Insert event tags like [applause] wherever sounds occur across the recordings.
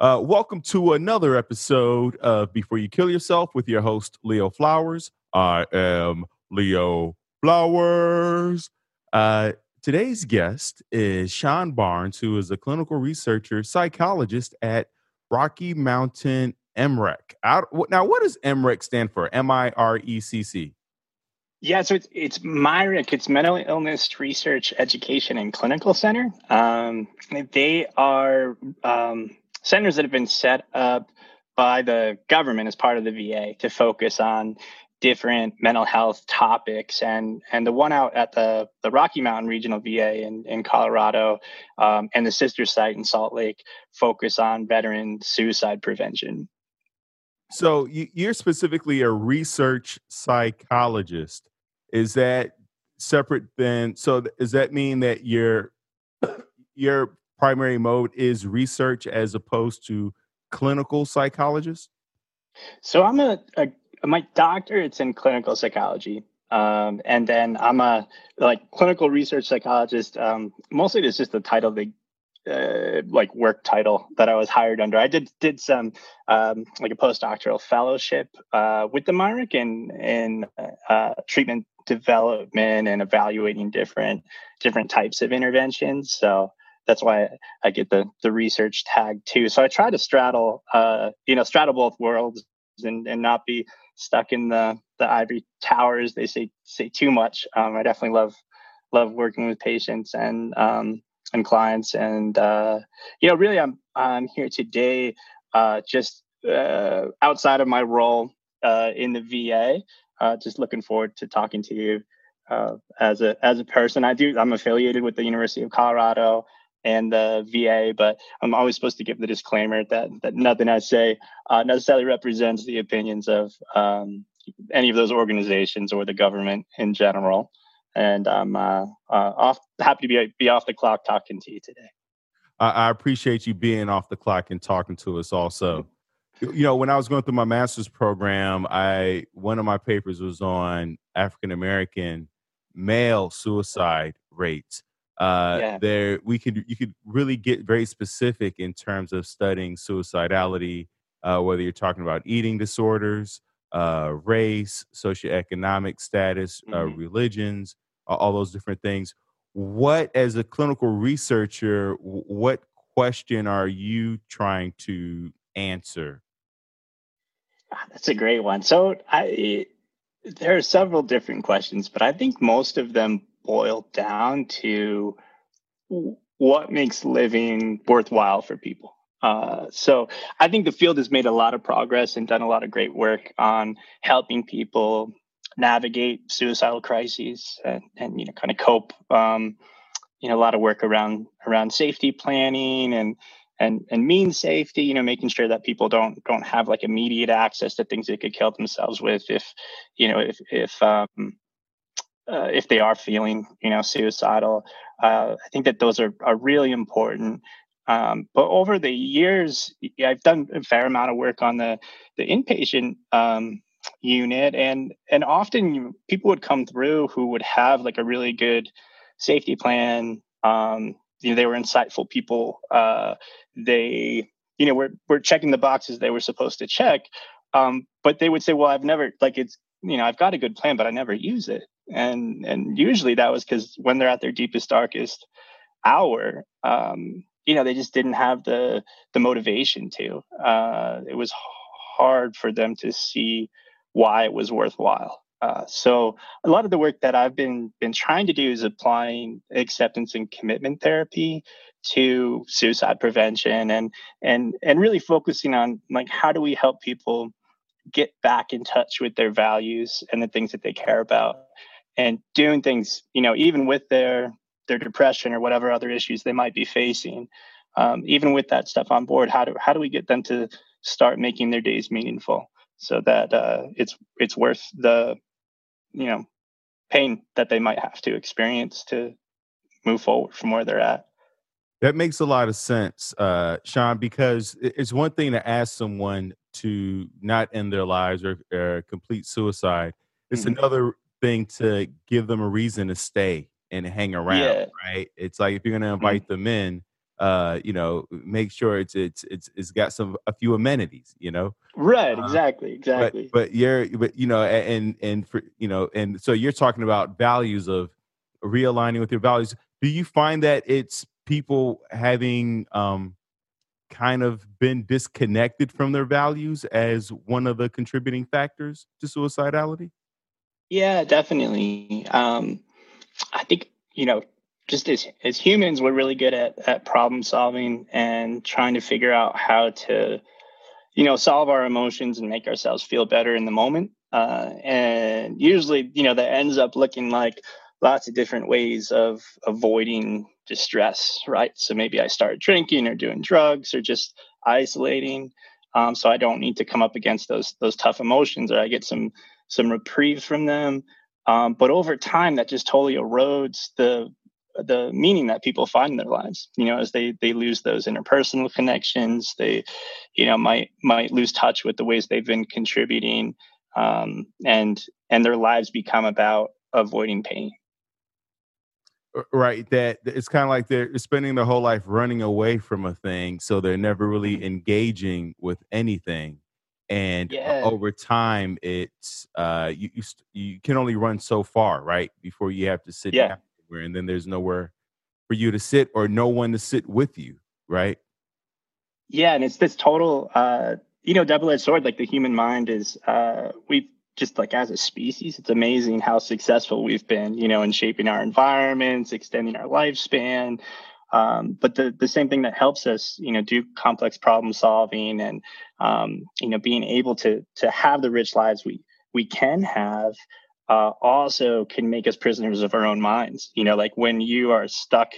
Uh, welcome to another episode of Before You Kill Yourself with your host, Leo Flowers. I am Leo Flowers. Uh, today's guest is Sean Barnes, who is a clinical researcher, psychologist at Rocky Mountain MIRECC. now, what does MIRECC stand for? M I R E C C. Yeah, so it's it's MIRECC. It's Mental Illness Research Education and Clinical Center. Um, they are um, centers that have been set up by the government as part of the VA to focus on different mental health topics and and the one out at the the Rocky Mountain Regional VA in in Colorado um, and the sister site in Salt Lake focus on veteran suicide prevention. So you're specifically a research psychologist. Is that separate then? So does that mean that your [coughs] your primary mode is research as opposed to clinical psychologist? So I'm a, a my doctor. It's in clinical psychology, um, and then I'm a like clinical research psychologist. Um, mostly, it's just the title they uh, like work title that I was hired under. I did did some um, like a postdoctoral fellowship uh, with the MIRECC in in uh, treatment development and evaluating different different types of interventions. So that's why I get the the research tag too. So I try to straddle, uh, you know, straddle both worlds and and not be stuck in the the ivory towers. They say say too much. Um, I definitely love love working with patients and um, and clients, and uh, you know, really, I'm I'm here today uh, just uh, outside of my role uh, in the VA. Uh, just looking forward to talking to you uh, as a as a person. I do. I'm affiliated with the University of Colorado and the VA, but I'm always supposed to give the disclaimer that that nothing I say uh, necessarily represents the opinions of um, any of those organizations or the government in general. And I'm uh, uh, off, happy to be be off the clock talking to you today. I, I appreciate you being off the clock and talking to us. Also, you know, when I was going through my master's program, I one of my papers was on African American male suicide rates uh, yeah. there we could you could really get very specific in terms of studying suicidality uh, whether you're talking about eating disorders uh, race socioeconomic status uh, mm-hmm. religions all those different things what as a clinical researcher what question are you trying to answer ah, that's a great one so i there are several different questions but i think most of them boil down to what makes living worthwhile for people. Uh, so I think the field has made a lot of progress and done a lot of great work on helping people navigate suicidal crises and, and you know kind of cope. Um, you know, a lot of work around around safety planning and and and mean safety. You know, making sure that people don't don't have like immediate access to things they could kill themselves with if you know if if um, uh, if they are feeling you know suicidal. Uh, i think that those are, are really important. Um, but over the years i've done a fair amount of work on the the inpatient um, unit and and often people would come through who would have like a really good safety plan. Um, you know they were insightful people. Uh, they you know were, were checking the boxes they were supposed to check. Um, but they would say well i've never like it's you know i've got a good plan but i never use it and and usually that was because when they're at their deepest darkest hour um, you know they just didn't have the the motivation to. Uh, it was hard for them to see why it was worthwhile. Uh, so a lot of the work that I've been been trying to do is applying acceptance and commitment therapy to suicide prevention and and and really focusing on like how do we help people get back in touch with their values and the things that they care about and doing things, you know, even with their their depression or whatever other issues they might be facing, um, even with that stuff on board, how do how do we get them to start making their days meaningful so that uh, it's it's worth the you know pain that they might have to experience to move forward from where they're at. That makes a lot of sense, uh, Sean, because it's one thing to ask someone to not end their lives or, or complete suicide. It's mm-hmm. another thing to give them a reason to stay and hang around, yeah. right? It's like if you're going to mm-hmm. invite mm-hmm. them in, uh, you know, make sure it's it's it's it's got some a few amenities, you know. Right. Uh, exactly. Exactly. But, but you're but you know and and for you know and so you're talking about values of realigning with your values. Do you find that it's people having um kind of been disconnected from their values as one of the contributing factors to suicidality? Yeah, definitely. Um, I think you know, just as as humans, we're really good at at problem solving and trying to figure out how to, you know, solve our emotions and make ourselves feel better in the moment. Uh, and usually, you know, that ends up looking like lots of different ways of avoiding distress, right? So maybe I start drinking or doing drugs or just isolating. Um, so I don't need to come up against those those tough emotions, or I get some some reprieve from them. Um, but over time, that just totally erodes the the meaning that people find in their lives. You know, as they they lose those interpersonal connections, they, you know, might might lose touch with the ways they've been contributing, um, and and their lives become about avoiding pain right that it's kind of like they're spending their whole life running away from a thing so they're never really mm-hmm. engaging with anything and yeah. over time it's uh you, you you can only run so far right before you have to sit yeah. down and then there's nowhere for you to sit or no one to sit with you right yeah and it's this total uh you know double-edged sword like the human mind is uh we've just like as a species, it's amazing how successful we've been, you know, in shaping our environments, extending our lifespan. Um, but the the same thing that helps us, you know, do complex problem solving and um, you know being able to to have the rich lives we we can have uh, also can make us prisoners of our own minds. You know, like when you are stuck,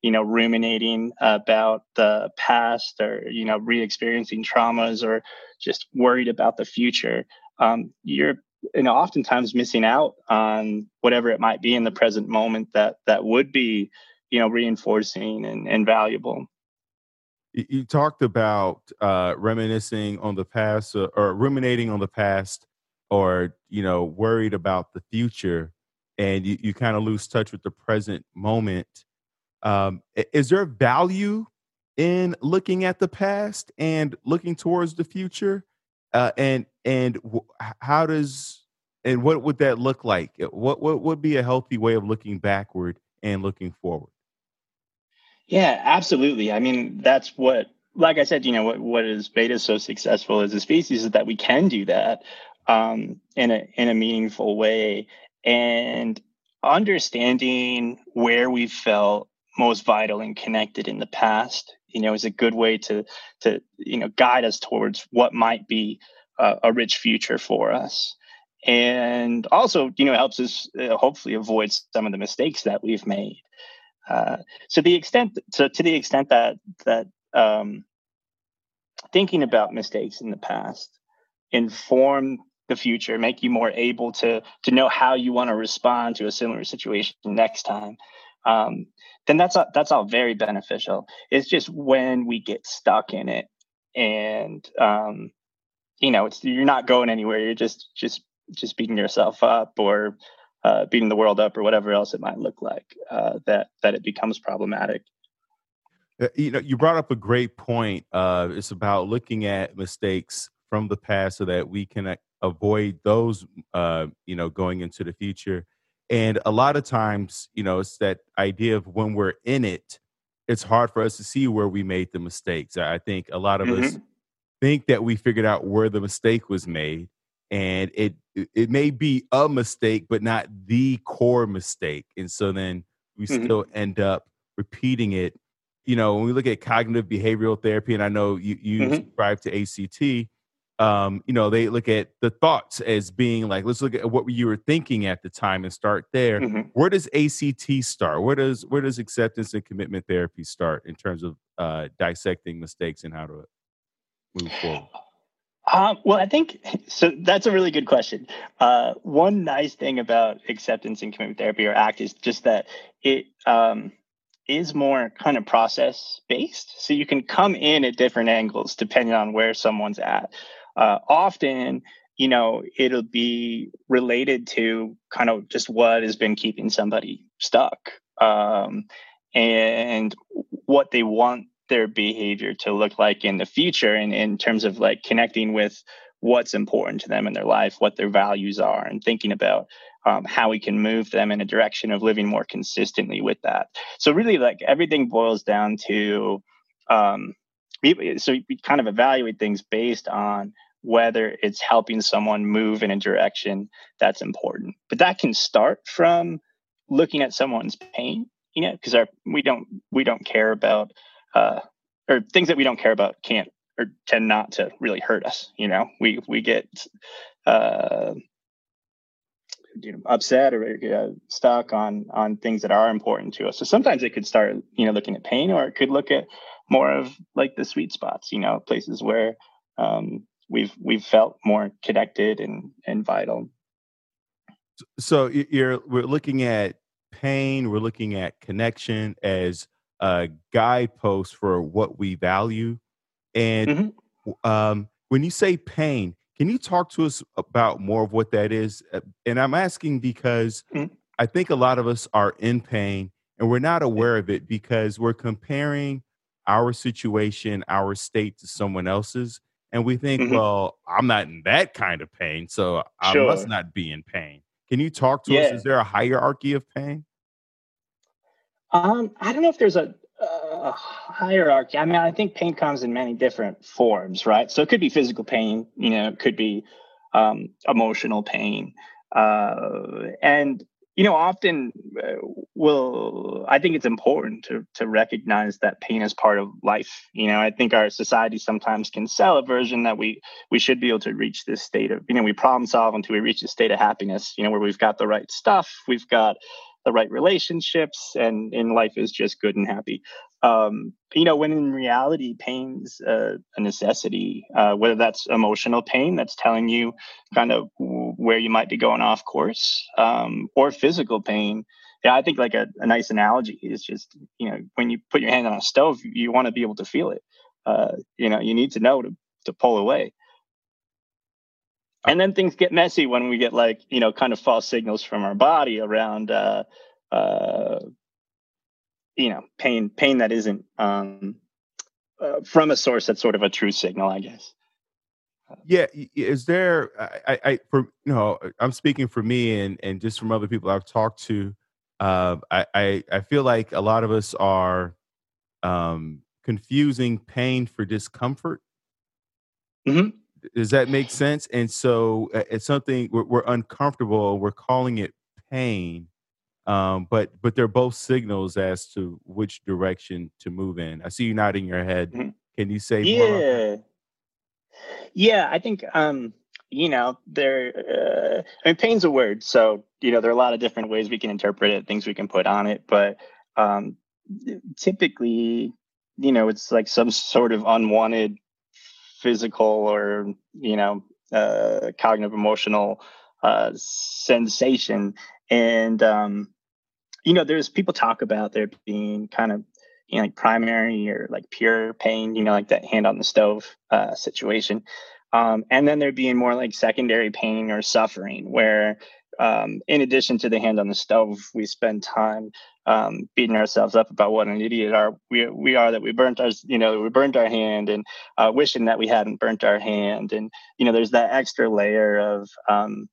you know, ruminating about the past or you know re-experiencing traumas or just worried about the future um, you're you know oftentimes missing out on whatever it might be in the present moment that that would be you know reinforcing and, and valuable you talked about uh, reminiscing on the past or, uh, or ruminating on the past or you know worried about the future and you, you kind of lose touch with the present moment um, is there value in looking at the past and looking towards the future uh, and and how does and what would that look like? What what would be a healthy way of looking backward and looking forward? Yeah, absolutely. I mean, that's what, like I said, you know, what what has made us so successful as a species is that we can do that um, in a in a meaningful way, and understanding where we felt most vital and connected in the past you know is a good way to to you know guide us towards what might be a, a rich future for us. And also you know helps us uh, hopefully avoid some of the mistakes that we've made uh, so the extent so to the extent that that um, thinking about mistakes in the past inform the future make you more able to to know how you want to respond to a similar situation next time um, then that's all, that's all very beneficial. It's just when we get stuck in it, and um, you know, it's you're not going anywhere. You're just just just beating yourself up or uh, beating the world up or whatever else it might look like. Uh, that that it becomes problematic. You know, you brought up a great point. Uh, it's about looking at mistakes from the past so that we can avoid those. Uh, you know, going into the future. And a lot of times, you know, it's that idea of when we're in it, it's hard for us to see where we made the mistakes. I think a lot of mm-hmm. us think that we figured out where the mistake was made and it it may be a mistake but not the core mistake and so then we mm-hmm. still end up repeating it you know when we look at cognitive behavioral therapy and i know you you mm-hmm. subscribe to ACT um, you know, they look at the thoughts as being like, let's look at what you were thinking at the time and start there. Mm-hmm. Where does ACT start? Where does where does acceptance and commitment therapy start in terms of uh, dissecting mistakes and how to move forward? Um, well, I think so. That's a really good question. Uh, one nice thing about acceptance and commitment therapy or ACT is just that it um, is more kind of process based. So you can come in at different angles depending on where someone's at uh, often you know it'll be related to kind of just what has been keeping somebody stuck um, and what they want their behavior to look like in the future and in terms of like connecting with what's important to them in their life what their values are and thinking about um, how we can move them in a direction of living more consistently with that. So really like everything boils down to um, so we kind of evaluate things based on whether it's helping someone move in a direction that's important. But that can start from looking at someone's pain you know because we don't we don't care about uh or things that we don't care about can't or tend not to really hurt us you know? We we get uh you know upset or uh, stuck on on things that are important to us. So sometimes it could start you know looking at pain or it could look at more of like the sweet spots you know places where um we've we've felt more connected and and vital. So you're we're looking at pain, we're looking at connection as a guidepost for what we value. And mm-hmm. um, when you say pain, can you talk to us about more of what that is? Uh, and I'm asking because mm-hmm. I think a lot of us are in pain and we're not aware of it because we're comparing our situation, our state to someone else's. And we think, mm-hmm. well, I'm not in that kind of pain, so I sure. must not be in pain. Can you talk to yeah. us? Is there a hierarchy of pain? Um, I don't know if there's a, a, hierarchy. I mean, I think pain comes in many different forms, right? So it could be physical pain, you know, it could be um, emotional pain, uh, and you know, often uh, will I think it's important to to recognize that pain is part of life. You know, I think our society sometimes can sell a version that we we should be able to reach this state of you know we problem solve until we reach a state of happiness. You know, where we've got the right stuff, we've got the right relationships and in life is just good and happy. Um, you know when in reality pain's a necessity uh, whether that's emotional pain that's telling you kind of where you might be going off course um, or physical pain. Yeah i think like a, a, nice analogy is just you know when you put your hand on a stove you want to be able to feel it. Uh, you know you need to know to, to pull away and then things get messy when we get like you know kind of false signals from our body around uh uh you know pain pain that isn't um uh, from a source that's sort of a true signal i guess. Yeah is there i i for you know i'm speaking for me and and just from other people i've talked to uh i i, I feel like a lot of us are um confusing pain for discomfort. Mm-hmm does that make sense? And so it's something we're, we're, uncomfortable. We're calling it pain, um, but but they're both signals as to which direction to move in. I see you nodding your head. Mm-hmm. Can you say yeah. Yeah, I think um, you know there. Uh, I mean, pain's a word, so you know there are a lot of different ways we can interpret it, things we can put on it, but um, typically, you know, it's like some sort of unwanted physical or you know uh, cognitive emotional uh, sensation. And um, you know there's people talk about there being kind of you know like primary or like pure pain you know like that hand on the stove uh, situation. Um, and then there being more like secondary pain or suffering where um, in addition to the hand on the stove, we spend time um, beating ourselves up about what an idiot are we we are that we burnt our you know we burnt our hand and uh, wishing that we hadn't burnt our hand and you know there's that extra layer of um,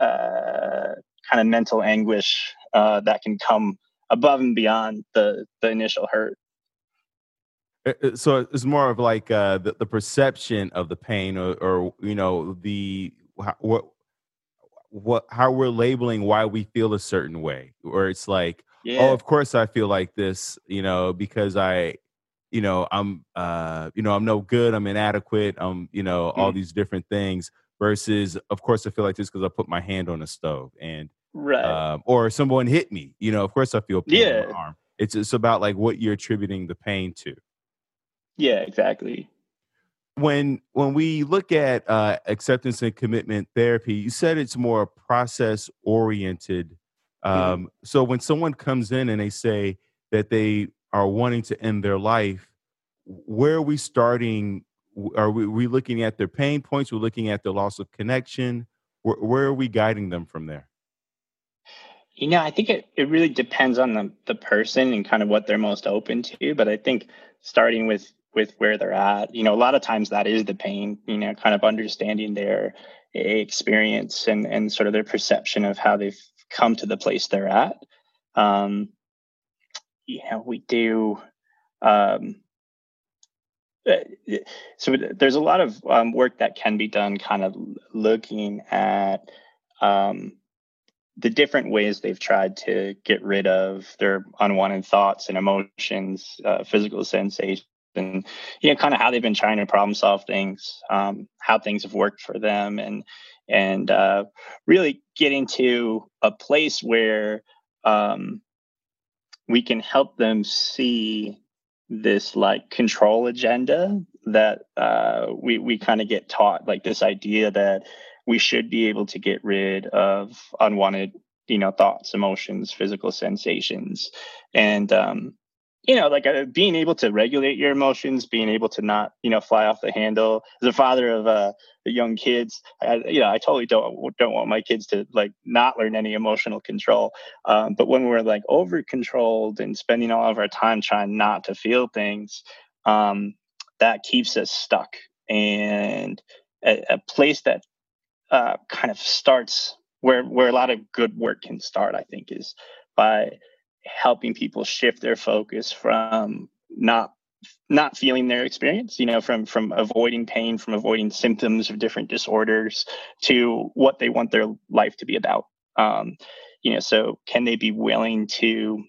uh, kind of mental anguish uh, that can come above and beyond the the initial hurt. Uh, uh, so it's more of like uh, the, the perception of the pain, or, or you know the what what how we're labeling why we feel a certain way or it's like oh, yeah. oh of course i feel like this you know because i you know i'm uh you know i'm no good i'm inadequate i'm you know all these different things versus of course i feel like this because i put my hand on the stove and right. um, or someone hit me you know of course i feel pain yeah. in my arm. It's it's about like what you're attributing the pain to. Yeah exactly when when we look at uh, acceptance and commitment therapy, you said it's more process oriented. Mm-hmm. Um, mm-hmm. So when someone comes in and they say that they are wanting to end their life, where are we starting? Are we, are we looking at their pain points? We're looking at the loss of connection. Where, where are we guiding them from there? you know, I think it, it really depends on the, the person and kind of what they're most open to. But I think starting with with where they're at, you know, a lot of times that is the pain, you know, kind of understanding their experience and, and sort of their perception of how they've come to the place they're at. Um, we do um, uh, so there's a lot of um, work that can be done kind of looking at um, the different ways they've tried to get rid of their unwanted thoughts and emotions uh, physical sensations and you know kind of how they've been trying to problem solve things um, how things have worked for them and and uh, really getting to a place where um, we can help them see this like control agenda that uh, we we kind of get taught, like this idea that we should be able to get rid of unwanted, you know, thoughts, emotions, physical sensations, and um, you know, like uh, being able to regulate your emotions, being able to not, you know, fly off the handle. As a father of uh, young kids, I, you know, I totally don't don't want my kids to like not learn any emotional control. Um, but when we're like over controlled and spending all of our time trying not to feel things, um, that keeps us stuck. And a, a place that uh, kind of starts where where a lot of good work can start, I think, is by helping people shift their focus from not not feeling their experience you know from from avoiding pain from avoiding symptoms of different disorders to what they want their life to be about. Um, you know so can they be willing to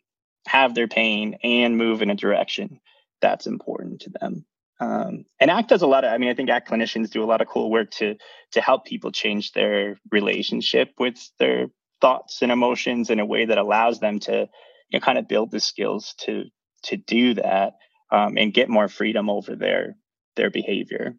have their pain and move in a direction that's important to them? Um, and ACT does a lot of i mean i think ACT clinicians do a lot of cool work to to help people change their relationship with their thoughts and emotions in a way that allows them to you know, kind of build the skills to to do that um, and get more freedom over their their behavior.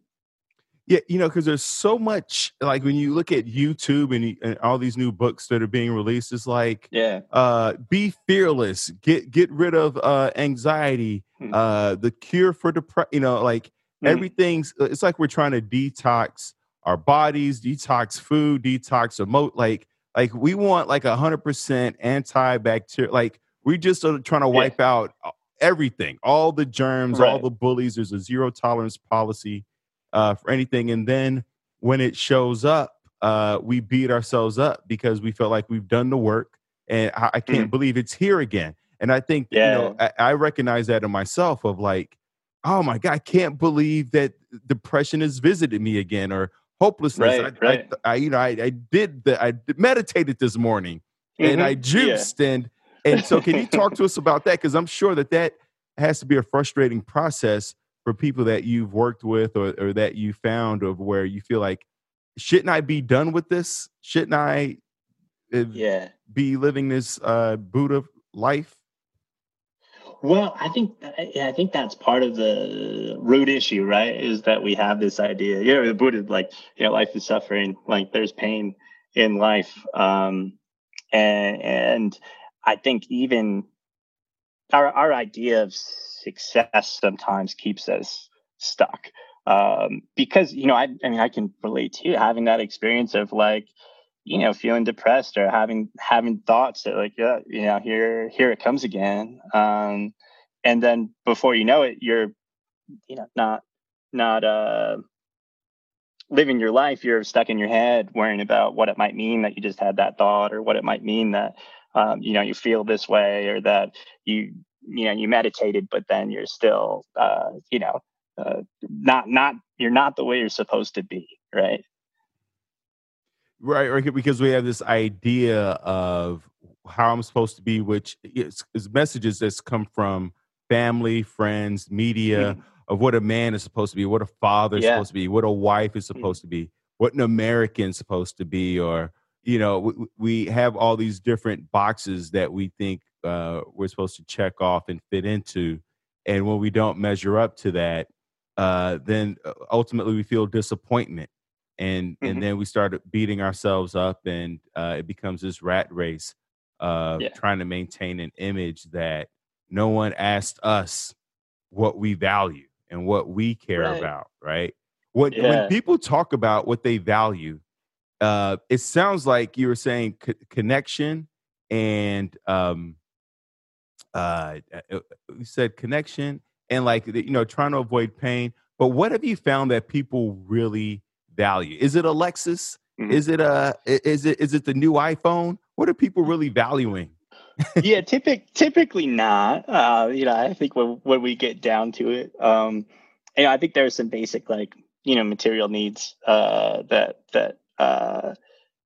Yeah, you know, because there's so much like when you look at YouTube and, and, all these new books that are being released, it's like, yeah, uh, be fearless, get get rid of uh, anxiety, mm-hmm. uh, the cure for depression. You know, like mm-hmm. everything's. Uh, it's like we're trying to detox our bodies, detox food, detox emote. Like like we want like a hundred percent antibacterial. Like we just are trying to wipe yeah. out uh, everything, all the germs, right. all the bullies. There's a zero tolerance policy uh, for anything. And then when it shows up, uh, we beat ourselves up because we felt like we've done the work. And I, I can't mm. believe it's here again. And I think, yeah. you know, I, I recognize that in myself of like, oh my God, I can't believe that depression has visited me again or hopelessness. Right, I, right. I, I, you know, I, I did the, I meditated this morning mm-hmm. and I juiced yeah. and and so, can you [laughs] talk to us about that? Because I'm sure that that has to be a frustrating process for people that you've worked with or, or that you found of where you feel like, shouldn't I be done with this? Shouldn't I uh, yeah. be living this uh, Buddha life? Well, I think I think that's part of the root issue, right? Is that we have this idea, you know, the Buddha, like, you know, life is suffering, like there's pain in life, um, and and I think even our our idea of success sometimes keeps us stuck. Um, because you know I I mean I can relate to having that experience of like you know feeling depressed or having having thoughts that like yeah you know here here it comes again. Um, and then before you know it you're you know not not uh living your life. You're stuck in your head worrying about what it might mean that you just had that thought or what it might mean that um, you know you feel this way or that you you know you meditated but then you're still uh, you know uh, not not you're not the way you're supposed to be right right right because we have this idea of how i'm supposed to be which is, is messages that's come from family friends media mm-hmm. of what a man is supposed to be what a father is yeah. supposed to be what a wife is mm-hmm. supposed mm-hmm. to be what an american is supposed to be or you know we, we have all these different boxes that we think uh, we're supposed to check off and fit into and when we don't measure up to that uh, then uh, ultimately we feel disappointment and mm-hmm. and then we start beating ourselves up and uh, it becomes this rat race of yeah. trying to maintain an image that no one asked us what we value and what we care right. about right when, yeah. when people talk about what they value uh, it sounds like you were saying co- connection and um, uh, uh you said connection and like you know trying to avoid pain. But what have you found that people really value? Is it a Lexus? Mm-hmm. Is it a is it is it the new iPhone? What are people really valuing? yeah, [laughs] typic, typically not. Uh, you know, I think when when we get down to it, um, you know, I think there's some basic like you know material needs uh, that that uh,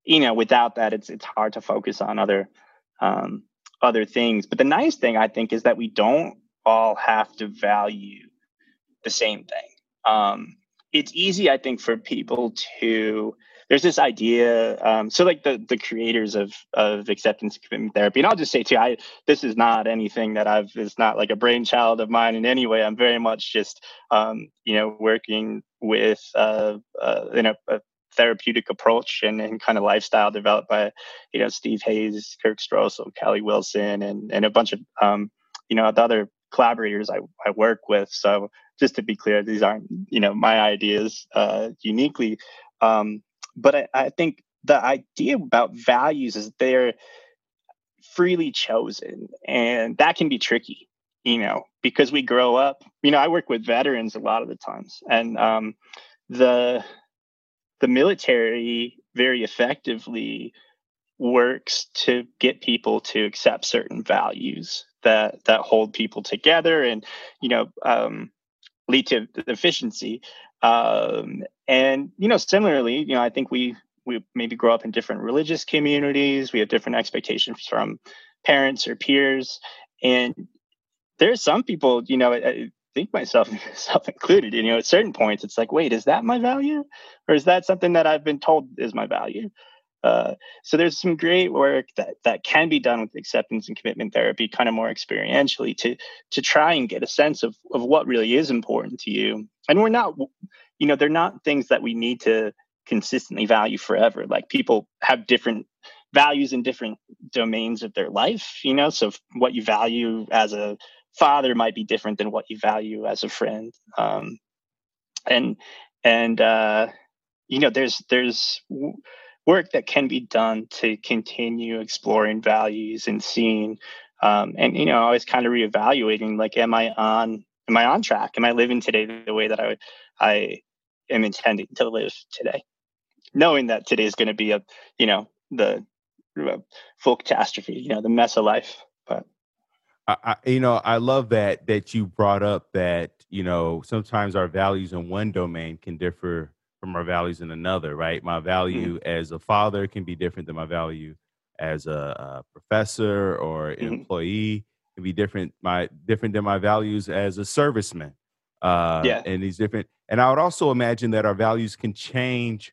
you know without that it's it's hard to focus on other um, other things. But the nice thing I think is that we don't all have to value the same thing. Um, it's easy, I think, for people to there's this idea. Um, so like the the creators of of acceptance commitment therapy, and I'll just say too, I this is not anything that I've is not like a brainchild of mine in any way. I'm very much just um, you know working with uh, uh, in a, a therapeutic approach and, and kind of lifestyle developed by you know Steve Hayes, Kirk Strosahl, Kelly Wilson, and and a bunch of um, you know the other collaborators I, I work with. So just to be clear, these aren't you know my ideas uh, uniquely. Um, but I, I think the idea about values is they're freely chosen, and that can be tricky, you know, because we grow up. You know, I work with veterans a lot of the times, and um, the the military very effectively works to get people to accept certain values that that hold people together and you know um, lead to efficiency um, and you know, similarly, you know, I think we we maybe grow up in different religious communities. We have different expectations from parents or peers, and there's some people, you know, think myself [laughs] self included. You know, at certain points, it's like, wait, is that my value, or is that something that I've been told is my value? Uh, so there's some great work that that can be done with acceptance and commitment therapy, kind of more experientially, to to try and get a sense of of what really is important to you. And we're not you know they're not things that we need to consistently value forever like people have different values in different domains of their life you know so what you value as a father might be different than what you value as a friend um, and and uh, you know there's there's work that can be done to continue exploring values and seeing um, and you know always kind of reevaluating like am i on am i on track am i living today the way that i would, i am intending to live today, knowing that today is going to be a, you know, the full catastrophe, you know, the mess of life. But I, you know, I love that that you brought up that you know sometimes our values in one domain can differ from our values in another. Right? My value mm-hmm. as a father can be different than my value as a, a professor or an mm-hmm. employee. Can be different my different than my values as a serviceman. Uh, yeah. And these different, and I would also imagine that our values can change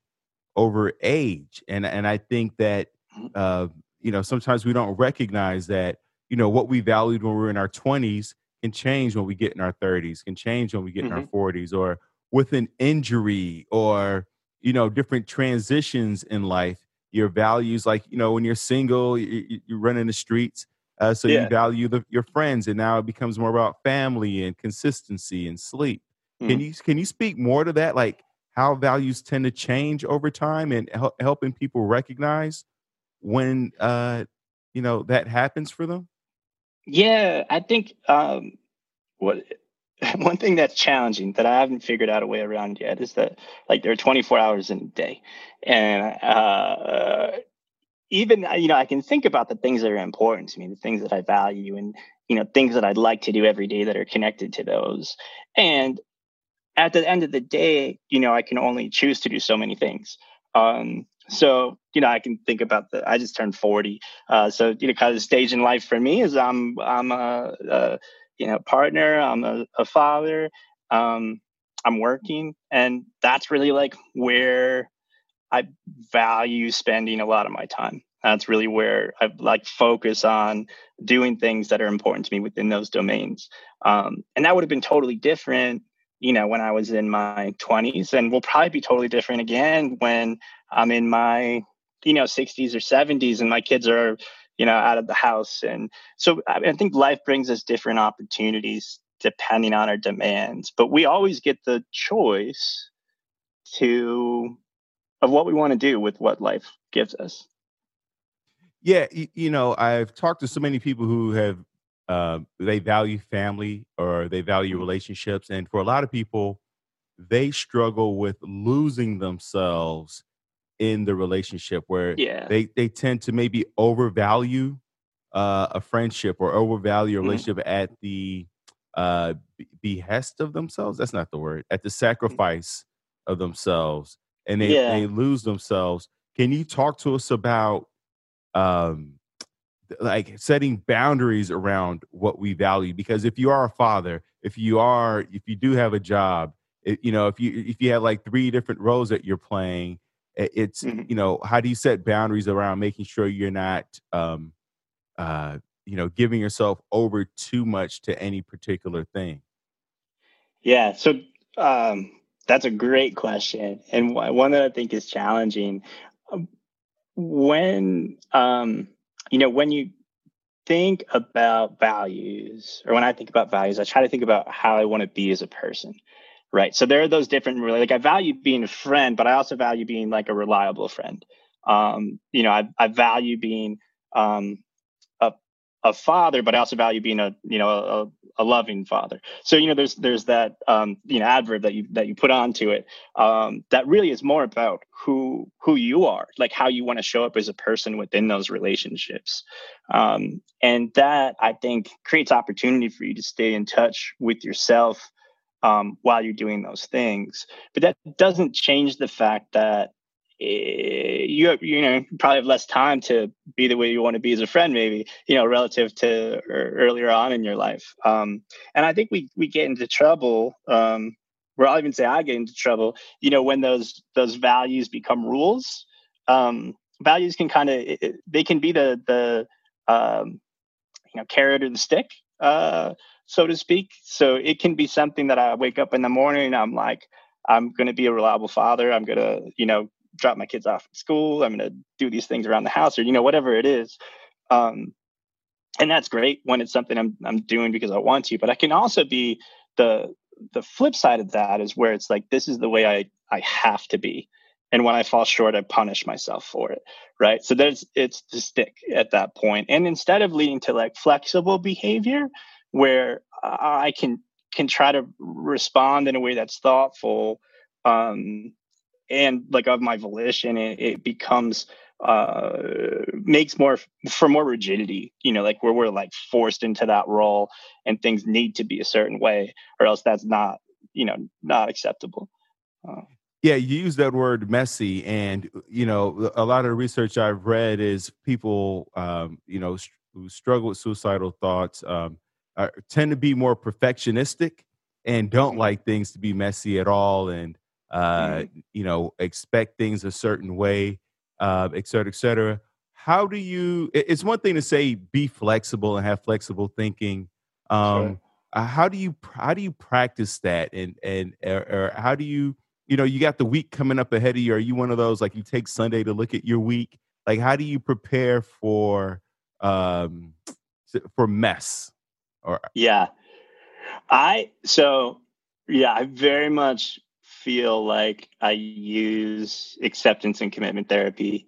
over age. And, and I think that, mm-hmm. uh, you know, sometimes we don't recognize that, you know, what we valued when we were in our 20s can change when we get in our 30s, can change when we get mm-hmm. in our 40s, mm-hmm. or with an injury or, you know, different transitions in life. Your values, like, you know, when you're single, you, you run in the streets, uh, so yeah. you value the, your friends, and now it becomes more about family and consistency and sleep. Mm. Can you can you speak more to that, like how values tend to change over time, and hel- helping people recognize when uh, you know that happens for them? Yeah, I think um, what [laughs] one thing that's challenging that I haven't figured out a way around yet is that like there are 24 hours in a day, and uh, even you know i can think about the things that are important to me the things that i value and you know things that i'd like to do every day that are connected to those. And at the end of the day you know i can only choose to do so many things. Um so you know i can think about the i just turned 40 uh so you know kind of the stage in life for me is i'm i'm a, a you know partner i'm a, a father um i'm working and that's really like where I value spending a lot of my time. That's really where I like focus on doing things that are important to me within those domains. Um, and that would have been totally different, you know, when I was in my 20s, and will probably be totally different again when I'm in my, you know, 60s or 70s, and my kids are, you know, out of the house. And so I think life brings us different opportunities depending on our demands, but we always get the choice to of what we want to do with what life gives us. Yeah, you, you know, I've talked to so many people who have uh, they value family or they value Mm-hmm. relationships, and for a lot of people, they struggle with losing themselves in the relationship where Yeah. they they tend to maybe overvalue uh, a friendship or overvalue a Mhm. relationship at the uh, behest of themselves. That's not the word. At the Mm. sacrifice of themselves, and they Yeah. they lose themselves. Can you talk to us about um, like setting boundaries around what we value? Because if you are a father, if you are, if you do have a job, it, you know, if you if you have like three different roles that you're playing, it, it's Mhm. you know, how do you set boundaries around making sure you're not um, uh, you know, giving yourself over too much to any particular thing. Yeah. So um, that's a great question, and one one that I think is challenging. Um, When um, you know, when you think about values, or when I think about values, I try to think about how I want to be as a person. Right. So there are those different really like I value being a friend, but I also value being like a reliable friend. Um, you know, I, I value being um, a a father, but I also value being a you know a, loving father. So you know, there's there's that um, you know adverb that you that you put onto it um, that really is more about who who you are, like how you want to show up as a person within those relationships, um, and that I think creates opportunity for you to stay in touch with yourself um, while you're doing those things. But that doesn't change the fact that you you know probably have less time to be the way you want to be as a friend maybe you know relative to er, earlier on in your life. Um, and i think we we get into trouble um, where i'll even say i get into trouble you know when those those values become rules. Um, values can kind of they can be the the um, you know carrot or the stick uh, so to speak. So it can be something that i wake up in the morning and i'm like i'm going to be a reliable father. I'm going to you know drop my kids off at school. I'm going to do these things around the house or, you know, whatever it is. Um, and that's great when it's something I'm, I'm doing because I want to, but I can also be the, the flip side of that is where it's like, this is the way I, I have to be. And when I fall short, I punish myself for it. Right. So there's, it's the stick at that point. And instead of leading to like flexible behavior where I can, can try to respond in a way that's thoughtful, um, and like of my volition it, it becomes uh makes more for more rigidity you know like where we're like forced into that role and things need to be a certain way or else that's not you know not acceptable. Uh, Yeah, you use that word messy, and you know a lot of research I've read is people, um, you know, str- who struggle with suicidal thoughts um, are, tend to be more perfectionistic and don't mhm, like things to be messy at all, and uh, mhm, you know expect things a certain way, uh, et cetera, et cetera. How do you? It's one thing to say be flexible and have flexible thinking. Um, uh, how do you how do you practice that, and and or, or how do you you know, you got the week coming up ahead of you. Are you one of those like you take Sunday to look at your week? Like, how do you prepare for um for mess? Or yeah i so yeah i very much feel like i use acceptance and commitment therapy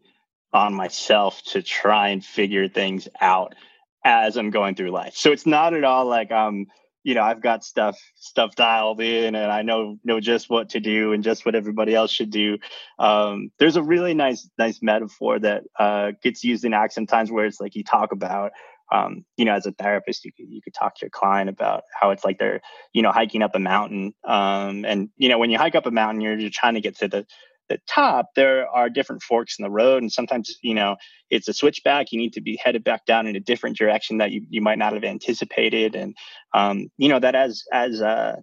on myself to try and figure things out as I'm going through life. So it's not at all like I'm, you know, I've got stuff stuff dialed in and I know know just what to do and just what everybody else should do. Um, there's a really nice nice metaphor that uh, gets used in ACT sometimes where it's like you talk about um, you know, as a therapist, you could you could talk to your client about how it's like they're, you know, hiking up a mountain. Um, and you know, when you hike up a mountain, you're, you're trying to get to the the top, there are different forks in the road, and sometimes you know it's a switchback. You need to be headed back down in a different direction that you, you might not have anticipated, and um, you know that as as uh,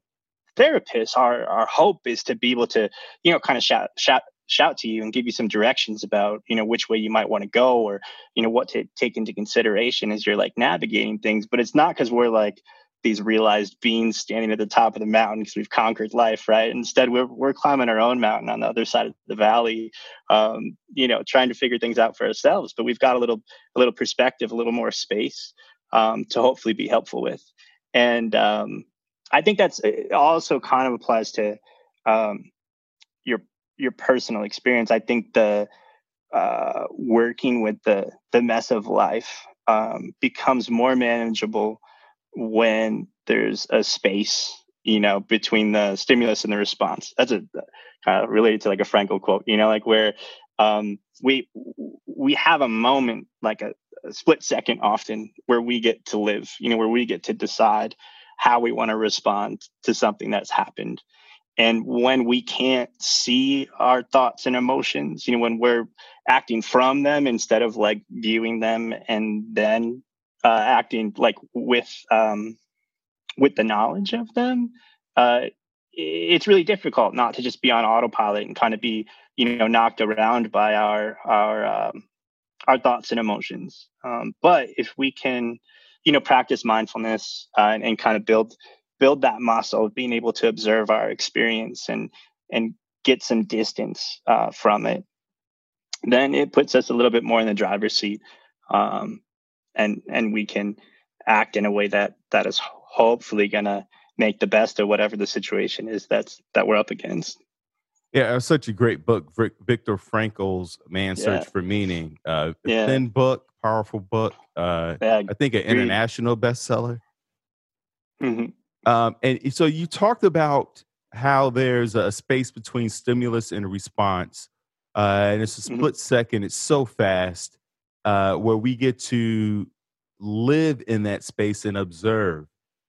therapists, our our hope is to be able to you know kind of shout shout shout to you and give you some directions about you know which way you might want to go or you know what to take into consideration as you're like navigating things. But it's not because we're like these realized beings standing at the top of the mountain because we've conquered life, right? Instead, we're we're climbing our own mountain on the other side of the valley, um, you know, trying to figure things out for ourselves. But we've got a little a little perspective, a little more space um, to hopefully be helpful with. And um, I think that's also kind of applies to um, your your personal experience. I think the uh, working with the the mess of life um, becomes more manageable when there's a space, you know, between the stimulus and the response. That's a kind of related to like a Frankl quote, you know, like where um, we we have a moment like a, a split second often where we get to live, you know, where we get to decide how we want to respond to something that's happened. And when we can't see our thoughts and emotions, you know, when we're acting from them instead of like viewing them and then uh, acting like with um, with the knowledge of them, uh, it's really difficult not to just be on autopilot and kind of be you know knocked around by our our um, our thoughts and emotions. Um, but if we can, you know, practice mindfulness uh, and, and kind of build build that muscle of being able to observe our experience and and get some distance uh, from it, then it puts us a little bit more in the driver's seat, um, and and we can act in a way that that is hopefully going to make the best of whatever the situation is that's that we're up against. Yeah, it was such a great book, Viktor Frankl's "Man's yeah. Search for Meaning." Uh, yeah. thin book, powerful book. Uh, yeah, I think an international bestseller. Mm-hmm. Um, and so you talked about how there's a space between stimulus and response, uh, and it's a mm-hmm. split mm-hmm. second. It's so fast uh, where we get to live in that space and observe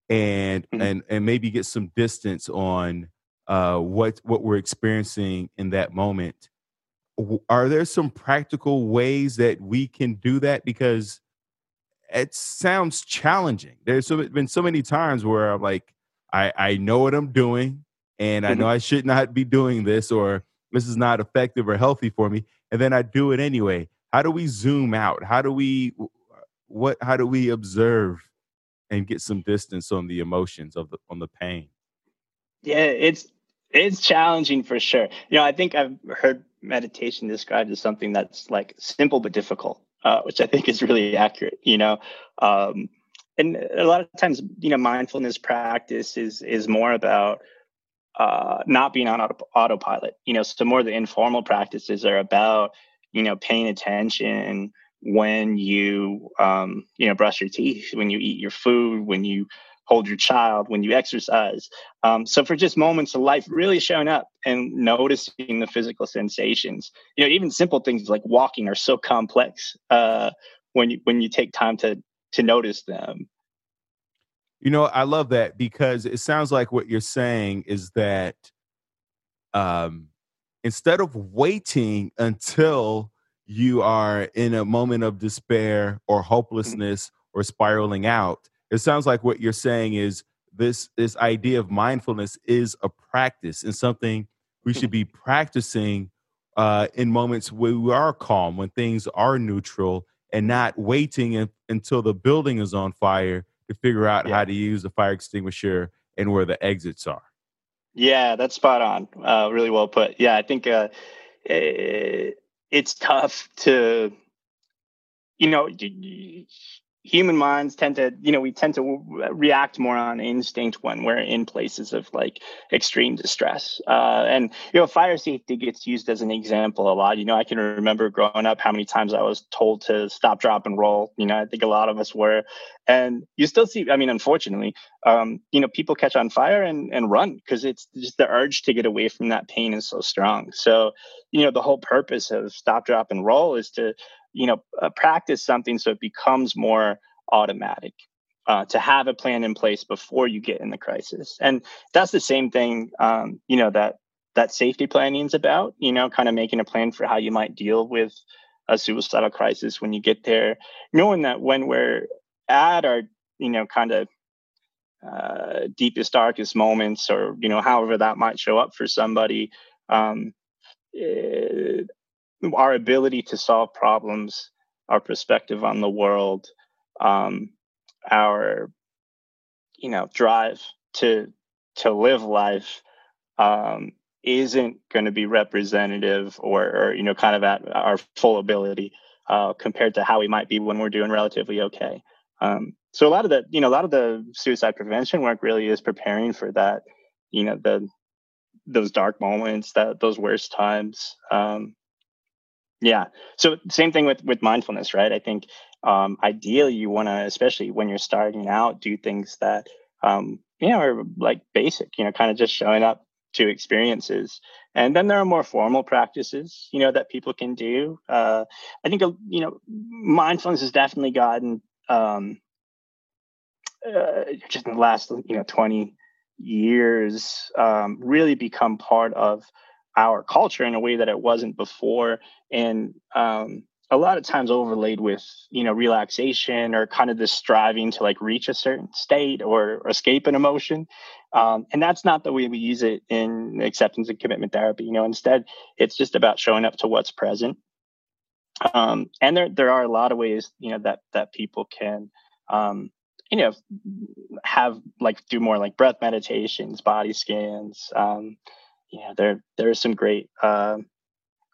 and mm-hmm. and and maybe get some distance on uh, what what we're experiencing in that moment. Are there some practical ways that we can do that? Because it sounds challenging. There's so, been so many times where I'm like, I I know what I'm doing, and I know mm-hmm. I should not be doing this, or this is not effective or healthy for me, and then I do it anyway. How do we zoom out? How do we what? How do we observe and get some distance on the emotions of the on the pain. Yeah, it's it's challenging for sure. You know, I think I've heard meditation described as something that's like simple but difficult, uh, which I think is really accurate. You know, um, and a lot of times, you know, mindfulness practice is is more about uh, not being on auto, autopilot. You know, so more of the informal practices are about you know paying attention when you um, you know brush your teeth, when you eat your food, when you hold your child, when you exercise. Um, so for just moments of life, really showing up and noticing the physical sensations. You know, even simple things like walking are so complex uh, when you when you take time to to notice them. You know, I love that because it sounds like what you're saying is that um, instead of waiting until you are in a moment of despair or mm-hmm. hopelessness or spiraling out it sounds like what you're saying is this this idea of mindfulness is a practice and something we should be practicing uh, in moments where we are calm when things are neutral and not waiting in, until the building is on fire to figure out yeah. how to use the fire extinguisher and where the exits are. Yeah that's spot on uh, really well put. Yeah i think uh, it's tough to you know human minds tend to you know we tend to react more on instinct when we're in places of like extreme distress. Uh, and you know fire safety gets used as an example a lot. You know i can remember growing up how many times i was told to stop drop and roll. You know i think a lot of us were. And you still see i mean unfortunately um, you know people catch on fire and, and run because it's just the urge to get away from that pain is so strong. So you know the whole purpose of stop drop and roll is to you know uh, practice something so it becomes more automatic uh, to have a plan in place before you get in the crisis. And that's the same thing um, you know that that safety planning is about you know kind of making a plan for how you might deal with a suicidal crisis when you get there. Knowing that when we're at our you know kind of uh, deepest darkest moments or you know however that might show up for somebody um, it, our ability to solve problems, our perspective on the world, um, our you know drive to to live life um, isn't going to be representative or, or, you know kind of at our full ability uh, compared to how we might be when we're doing relatively okay. Um, so a lot of the you know a lot of the suicide prevention work really is preparing for that you know the those dark moments that those worst times um, Yeah. So same thing with with mindfulness, right? I think um, ideally you want to, especially when you're starting out, do things that um, you know are like basic. You know, kind of just showing up to experiences, and then there are more formal practices, you know, that people can do. Uh, I think uh, you know, mindfulness has definitely gotten um, uh, just in the last you know 20 years um, really become part of our culture in a way that it wasn't before. And um, a lot of times overlaid with you know relaxation or kind of this striving to like reach a certain state or, or escape an emotion. Um, and that's not the way we use it in acceptance and commitment therapy you know. Instead it's just about showing up to what's present. Um, and there there are a lot of ways you know that that people can um, you know have like do more like breath meditations body scans um, yeah, there there are some great uh,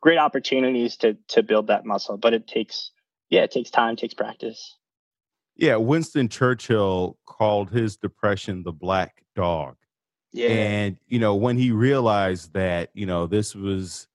great opportunities to to build that muscle, but it takes yeah, it takes time, takes practice. Yeah, Winston Churchill called his depression the black dog. Yeah. And you know, when he realized that, you know, this was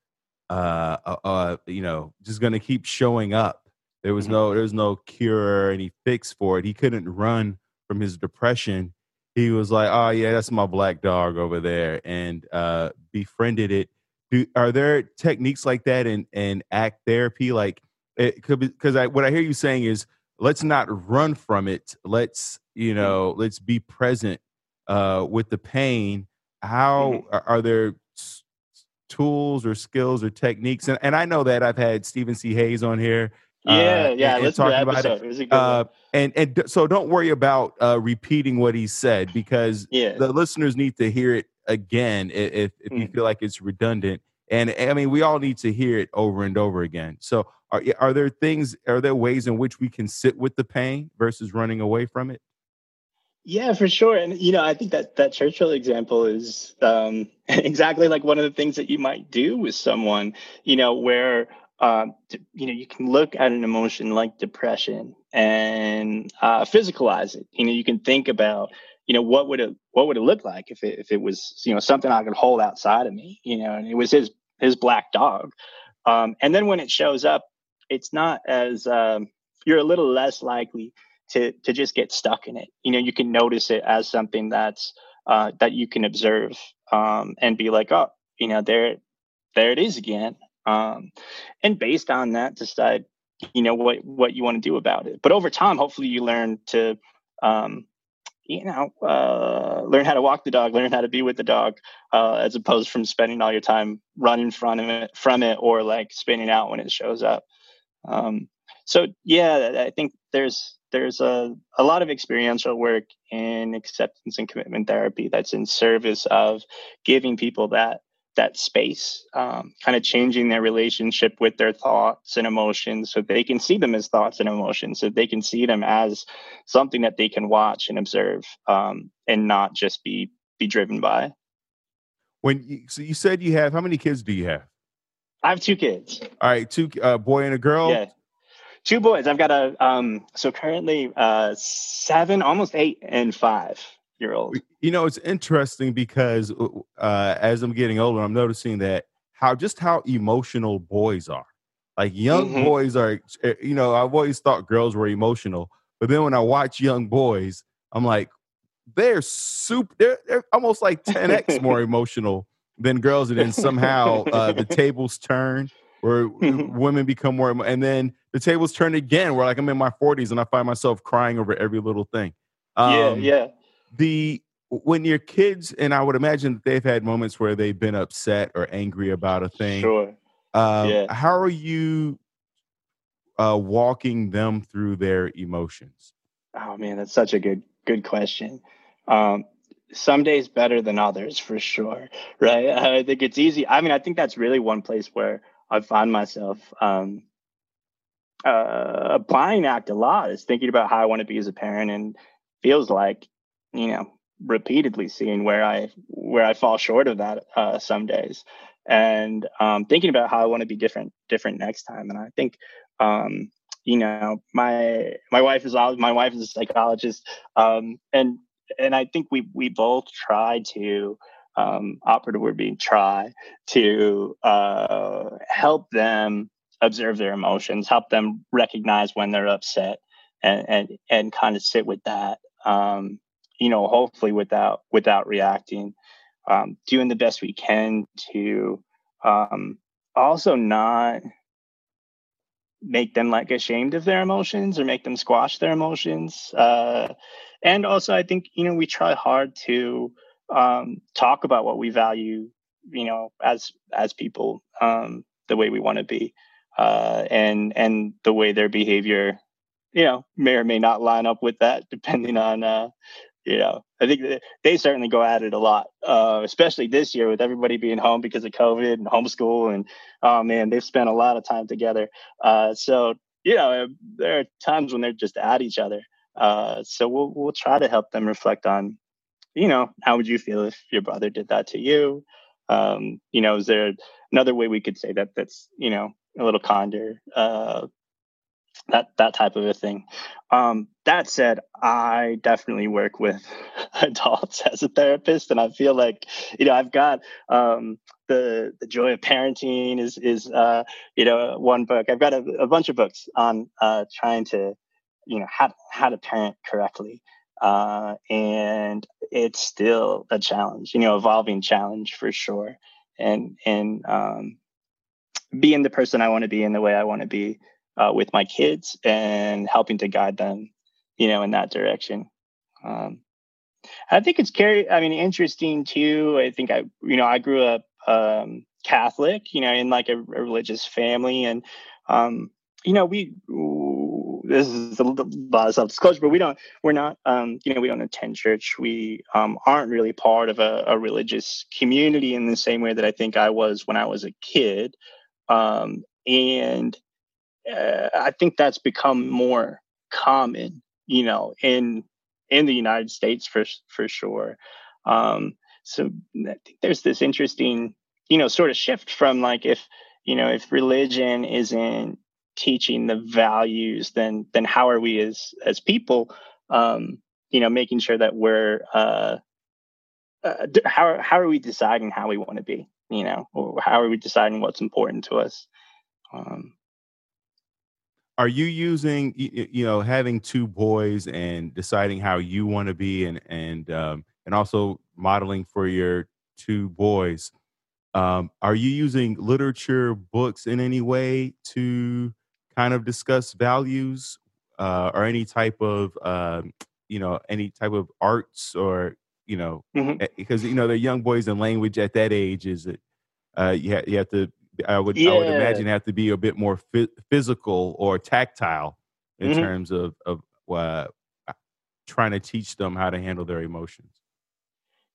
uh uh, uh you know, just going to keep showing up. There was mm-hmm. no there was no cure or any fix for it. He couldn't run from his depression he was like, "Oh yeah, that's my black dog over there," and uh, befriended it. Do, are there techniques like that in, in ACT therapy? Like, it could because I what I hear you saying is, let's not run from it. Let's you mm-hmm. know, let's be present uh, with the pain. How mm-hmm. are, there tools or skills or techniques? And, and I know that I've had Steven C. Hayes on here yeah, uh, yeah. And, let's talk about it. it uh, and and so don't worry about uh, repeating what he said because yeah. the listeners need to hear it again if if mm. you feel like it's redundant. And I mean, we all need to hear it over and over again. So, are are there things? Are there ways in which we can sit with the pain versus running away from it? Yeah, for sure. And you know, I think that that Churchill example is um, [laughs] exactly like one of the things that you might do with someone. You know, where uh, you know, you can look at an emotion like depression and uh, physicalize it. You know, you can think about, you know, what would it what would it look like if it if it was you know something I could hold outside of me, you know, and it was his his black dog. Um, and then when it shows up, it's not as um, you're a little less likely to to just get stuck in it. You know, you can notice it as something that's uh, that you can observe um, and be like, oh, you know, there there it is again um, and based on that decide you know what what you want to do about it. But over time hopefully you learn to um, you know uh, learn how to walk the dog learn how to be with the dog uh, as opposed from spending all your time running from it from it or like spinning out when it shows up. Um, so yeah i think there's there's a, a lot of experiential work in acceptance and commitment therapy that's in service of giving people that that space, um, kind of changing their relationship with their thoughts and emotions so they can see them as thoughts and emotions, so they can see them as something that they can watch and observe um, and not just be be driven by. When you, so you said you have how many kids do you have? I have two kids. All right, two uh, boy and a girl. Yeah, two boys. I've got a um. So currently, uh, seven, almost eight, and five year old. You know, it's interesting because uh, uh, as I'm getting older, I'm noticing that how just how emotional boys are. Like young mm-hmm. boys are, eh, you know, I've always thought girls were emotional, but then when I watch young boys, I'm like, they're super, they're, they're almost like 10x more [laughs] emotional than girls, and then somehow uh, the [laughs] tables turn where mm-hmm. women become more, and then the tables turn again where like I'm in my 40s and I find myself crying over every little thing. Um, yeah, yeah the when your kids and I would imagine they've had moments where they've been upset or angry about a thing. Sure. Um, yeah. How are you uh, walking them through their emotions? Oh man, that's such a good good question. Um, some days better than others for sure, [laughs] right? I think it's easy. I mean, I think that's really one place where I find myself um, uh, applying ACT a lot is thinking about how I want to be as a parent and feels like you know, repeatedly seeing where I where I fall short of that uh, some days, and um, thinking about how I want to be different different next time. And I think, um, you know, my my wife is my wife is a psychologist, um, and and I think we we both try to um, operative word being try to uh, help them observe their emotions, help them recognize when they're upset, and and and kind of sit with that. Um, you know, hopefully without without reacting, um, doing the best we can to um, also not make them like ashamed of their emotions or make them squash their emotions. Uh, and also, I think you know we try hard to um, talk about what we value, you know, as as people, um, the way we want to be, uh, and and the way their behavior, you know, may or may not line up with that, depending on uh, you know, I think they certainly go at it a lot, uh, especially this year with everybody being home because of COVID and homeschool. And oh man, they've spent a lot of time together. Uh, so you know, there are times when they're just at each other. Uh, so we'll we'll try to help them reflect on, you know, how would you feel if your brother did that to you? Um, you know, is there another way we could say that that's you know a little kinder? That that type of a thing. Um, that said, I definitely work with [laughs] adults [laughs] as a therapist, and I feel like you know I've got um, the the joy of parenting is is uh, you know one book. I've got a, a bunch of books on uh, trying to you know how how to parent correctly, uh, and it's still a challenge. You know, evolving challenge for sure, and and um, being the person I want to be in the way I want to be uh, with my kids and helping to guide them, you know, in that direction. Um, I think it's carry. I mean, interesting too. I think I, you know, I grew up um, Catholic, you know, in like a, a religious family, and um, you know, we this is a lot of self-disclosure, but we don't, we're not, um, you know, we don't attend church. We um, aren't really part of a, a, religious community in the same way that I think I was when I was a kid. Um, and uh, I think that's become more common, you know, in in the United States for for sure. Um, so I think there's this interesting, you know, sort of shift from like if you know if religion isn't teaching the values, then then how are we as as people, um, you know, making sure that we're uh, uh, how how are we deciding how we want to be, you know, or how are we deciding what's important to us? Um, are you using you know having two boys and deciding how you want to be and and um, and also modeling for your two boys um, are you using literature books in any way to kind of discuss values uh, or any type of um, you know any type of arts or you know mm-hmm. because you know they're young boys and language at that age is it uh, you, ha- you have to I would yeah. I would imagine have to be a bit more physical or tactile in mm-hmm. terms of of uh, trying to teach them how to handle their emotions.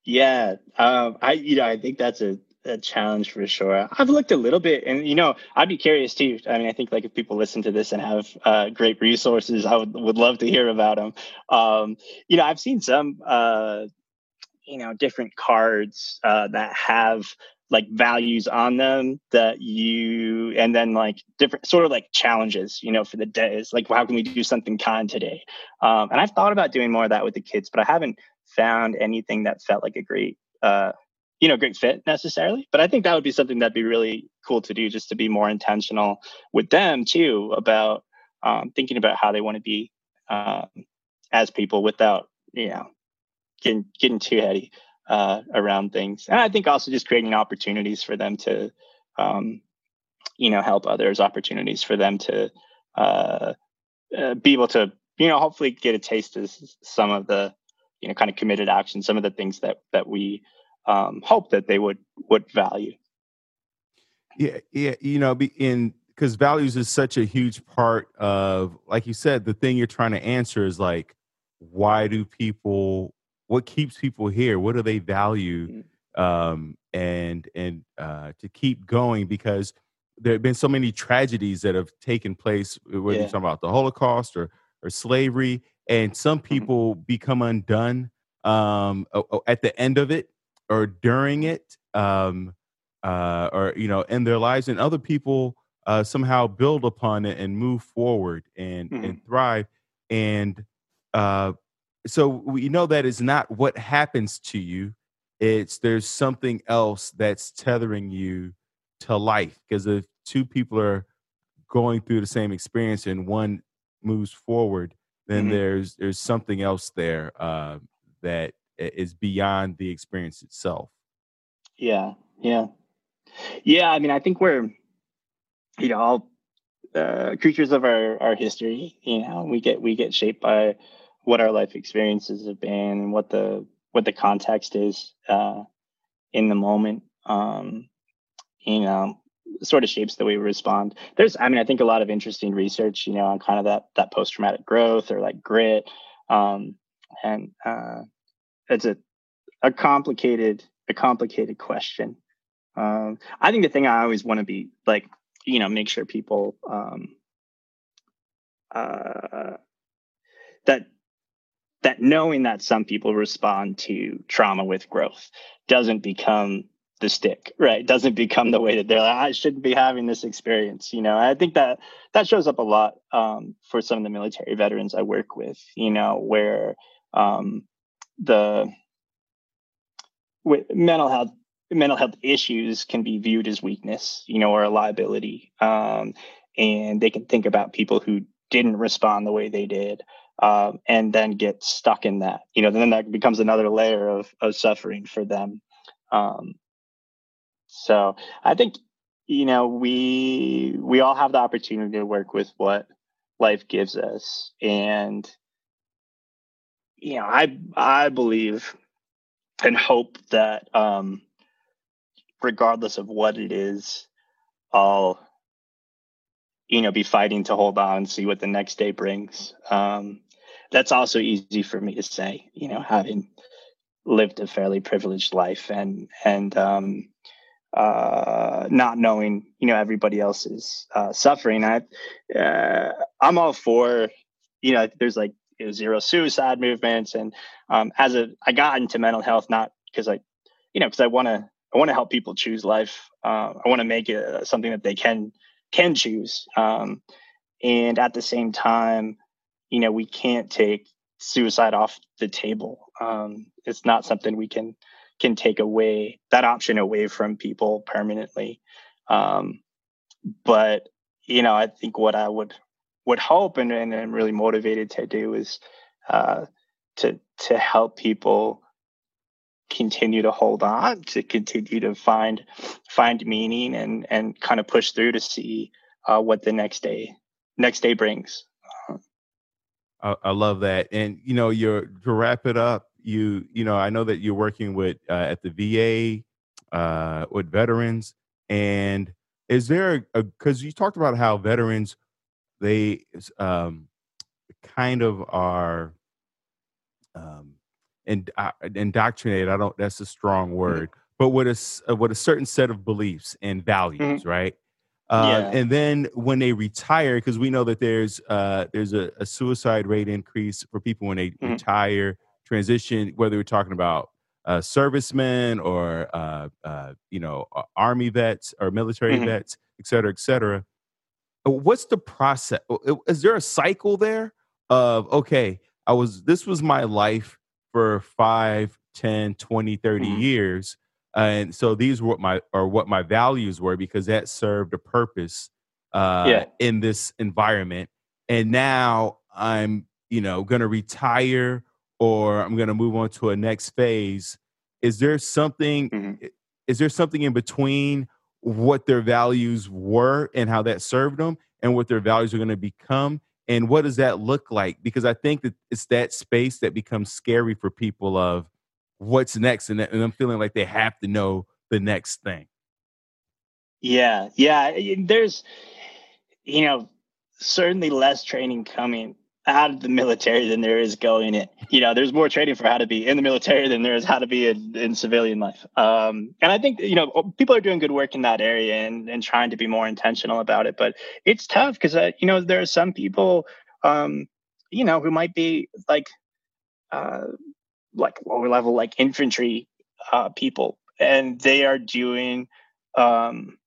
Yeah, um, I you know I think that's a, a challenge for sure. I've looked a little bit, and you know I'd be curious too. I mean, I think like if people listen to this and have uh, great resources, I would would love to hear about them. Um, you know, I've seen some uh, you know different cards uh, that have like values on them that you and then like different sort of like challenges you know for the days like how can we do something kind today? Um, and i've thought about doing more of that with the kids but i haven't found anything that felt like a great uh, you know great fit necessarily. But i think that would be something that'd be really cool to do just to be more intentional with them too about um, thinking about how they want to be um, as people without you know getting getting too heady uh, around things. And I think also just creating opportunities for them to, um, you know, help others, opportunities for them to uh, uh, be able to, you know, hopefully get a taste of some of the, you know, kind of committed action, some of the things that that we um, hope that they would would value. Yeah, yeah, you know, in because values is such a huge part of, like you said, the thing you're trying to answer is like, why do people what keeps people here what do they value mm. um, and and uh, to keep going because there have been so many tragedies that have taken place uh, whether yeah. you're talking about the holocaust or or slavery and some mm-hmm. people mm-hmm. become undone um, at the end of it or during it um, uh, or you know in their lives and other people uh, somehow build upon it and move forward and mm-hmm. and thrive and uh, so we know that is not what happens to you it's there's something else that's tethering you to life because if two people are going through the same experience and one moves forward, then mm-hmm. there's there's something else there uh, that is beyond the experience itself. Yeah, yeah, yeah. I mean, I think we're, you know, all uh, creatures of our our history. You know, we get we get shaped by what our life experiences have been and what the what the context is uh, in the moment. Um, you know, sort of shapes the way we respond. There's, I mean, I think a lot of interesting research, you know, on kind of that that post traumatic growth or like grit, um, and uh, it's a a complicated a complicated question. Um, I think the thing I always want to be like, you know, make sure people um, uh, that that knowing that some people respond to trauma with growth doesn't become the stick, right? Doesn't become the way that they're like, I shouldn't be having this experience. You know, I think that that shows up a lot um, for some of the military veterans I work with, you know, where um, the with mental health mental health issues can be viewed as weakness, you know, or a liability. Um, and they can think about people who didn't respond the way they did um, and then get stuck in that. You know, then that becomes another layer of, of suffering for them. Um, so I think you know we we all have the opportunity to work with what life gives us, and you know I I believe and hope that um, regardless of what it is, I'll you know be fighting to hold on, see what the next day brings. Um, that's also easy for me to say, you know, having lived a fairly privileged life and and um, uh, not knowing, you know, everybody else is uh, suffering. I, uh, I'm all for, you know, there's like zero suicide movements, and um, as a, I got into mental health not because I, you know, because I want to, I want to help people choose life. Uh, I want to make it something that they can can choose, um, and at the same time, you know, we can't take suicide off the table. Um, it's not something we can can take away that option away from people permanently. Um, but you know, I think what I would would hope and, and I'm really motivated to do is uh, to to help people continue to hold on, to continue to find find meaning and and kind of push through to see uh, what the next day next day brings. I, I love that, and you know, you're to wrap it up you you know i know that you're working with uh, at the va uh, with veterans and is there a because you talked about how veterans they um, kind of are um, and uh, indoctrinated i don't that's a strong mm-hmm. word mm-hmm. but with a uh, with a certain set of beliefs and values mm-hmm. right uh, yeah. and then when they retire because we know that there's uh, there's a, a, suicide rate increase for people when they mm-hmm. retire transition, whether we're talking about uh, servicemen or uh, uh, you know army vets or military mm-hmm. vets, et cetera, et cetera. Uh, what's the process? Is there a cycle there of okay, I was this was my life for 5, 10, 20, 30 mm-hmm. years. And so these were what my or what my values were because that served a purpose uh, yeah. in this environment. And now I'm, you know, going to retire or I'm going to move on to a next phase. Is there something? Mm-hmm. Is there something in between what their values were and how that served them, and what their values are going to become? And what does that look like? Because I think that it's that space that becomes scary for people of what's next, and, and I'm feeling like they have to know the next thing. Yeah, yeah. There's, you know, certainly less training coming out of the [laughs] military than there is going in. You know, there's more training for how to be in the military than there is how to be in, in civilian life. Um, and I think, you know, people are doing good work in that area and, and trying to be more intentional about it. But it's tough because, uh, you know, there are some people, um, you know, who might be like, uh, like lower level, like infantry uh, people, and they are doing, um,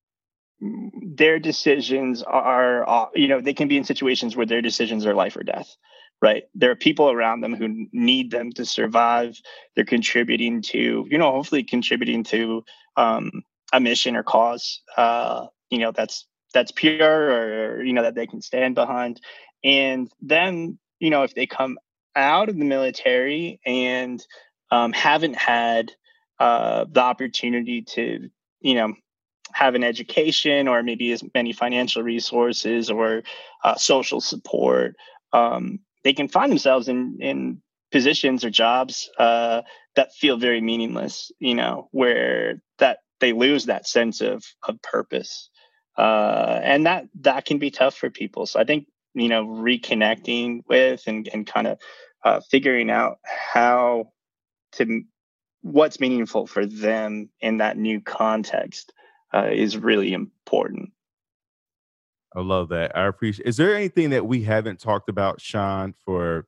their decisions are, uh, you know, they can be in situations where their decisions are life or death, right? There are people around them who need them to survive. They're contributing to, you know, hopefully contributing to um, a mission or cause, uh, you know, that's that's pure or you know that they can stand behind and then you know if they come out of the military and um, haven't had uh, the opportunity to you know have an education or maybe as many financial resources or uh, social support um, they can find themselves in in positions or jobs uh, that feel very meaningless you know where that they lose that sense of of purpose. Uh, and that that can be tough for people. So i think you know reconnecting with and, and kind of uh, figuring out how to what's meaningful for them in that new context uh, is really important. I love that. I appreciate is there anything that we haven't talked about sean for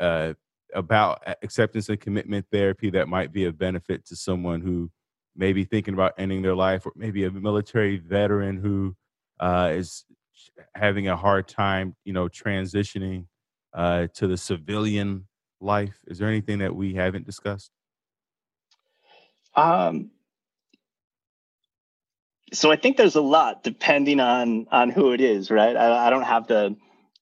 uh, about acceptance and commitment therapy that might be of benefit to someone who may be thinking about ending their life or maybe a military veteran who uh, is having a hard time, you know, transitioning uh, to the civilian life? Is there anything that we haven't discussed? Um, so I think there's a lot depending on on who it is, right? I, I don't have the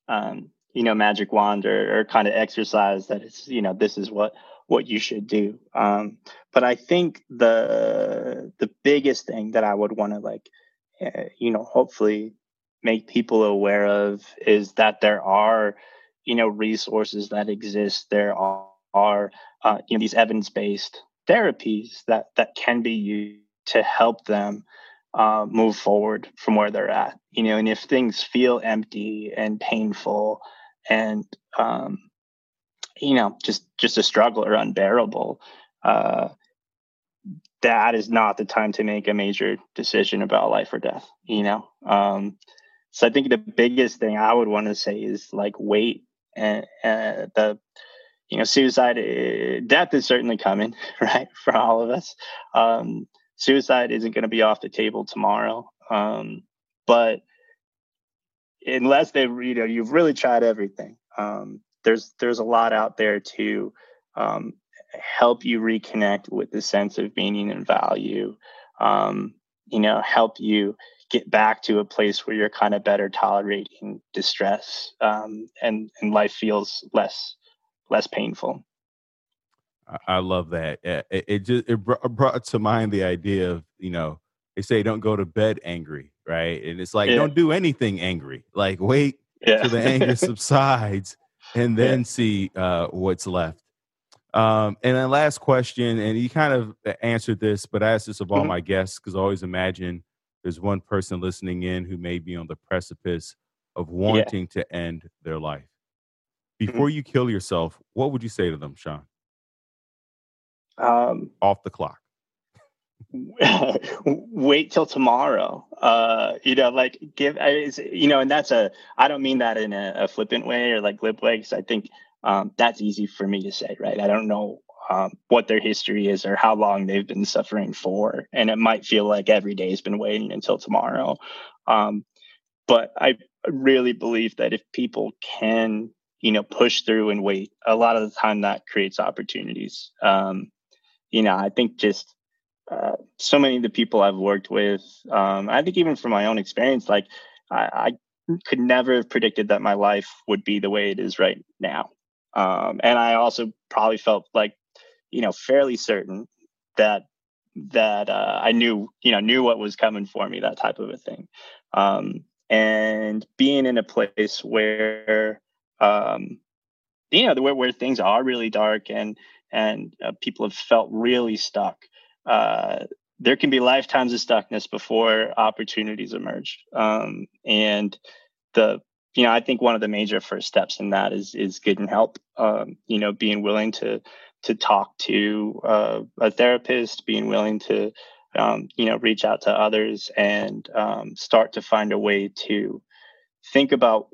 um, you know magic wand or, or kind of exercise that it's you know this is what what you should do. Um, but I think the the biggest thing that I would want to like uh, you know hopefully make people aware of is that there are you know resources that exist. There are, are uh, you know these evidence-based therapies that that can be used to help them uh, move forward from where they're at you know and if things feel empty and painful and um, you know just just a struggle or unbearable uh, that is not the time to make a major decision about life or death you know? Um, so I think the biggest thing I would want to say is like wait and the you know suicide uh, death is certainly coming [laughs] right for all of us. Um, suicide isn't going to be off the table tomorrow, um, but unless they you know you've really tried everything, um, there's there's a lot out there to um, help you reconnect with the sense of meaning and value. Um, you know, help you get back to a place where you're kind of better tolerating distress um, and and life feels less less painful. I love that. It, it just it brought to mind the idea of you know they say don't go to bed angry, right? And it's like yeah. don't do anything angry. Like wait yeah. till the anger [laughs] subsides and then yeah. see uh, what's left. Um, and then last question, and you kind of answered this, but I asked this of all mm-hmm. my guests because I always imagine there's one person listening in who may be on the precipice of wanting yeah. to end their life. Mm-hmm. Before mm-hmm. you kill yourself, what would you say to them, Sean? Um, Off the clock. [laughs] wait till tomorrow. Uh, you know, like give, you know, and that's a, I don't mean that in a, a flippant way or like glib way, because I think um, that's easy for me to say, right? I don't know um, what their history is or how long they've been suffering for. And it might feel like every day has been waiting until tomorrow. Um, but I really believe that if people can, you know, push through and wait, a lot of the time that creates opportunities. Um, you know, I think just uh, so many of the people I've worked with, um, I think even from my own experience, like I, I could never have predicted that my life would be the way it is right now. Um, and I also probably felt like you know, fairly certain that that uh, I knew, you know, knew what was coming for me, that type of a thing. Um, and being in a place where, um, you know, where, where things are really dark and and uh, people have felt really stuck. Uh, there can be lifetimes of stuckness before opportunities emerge. Um, and the you know, I think one of the major first steps in that is is getting help. Um, you know, being willing to to talk to uh, a therapist, being willing to, um, you know, reach out to others and um, start to find a way to think about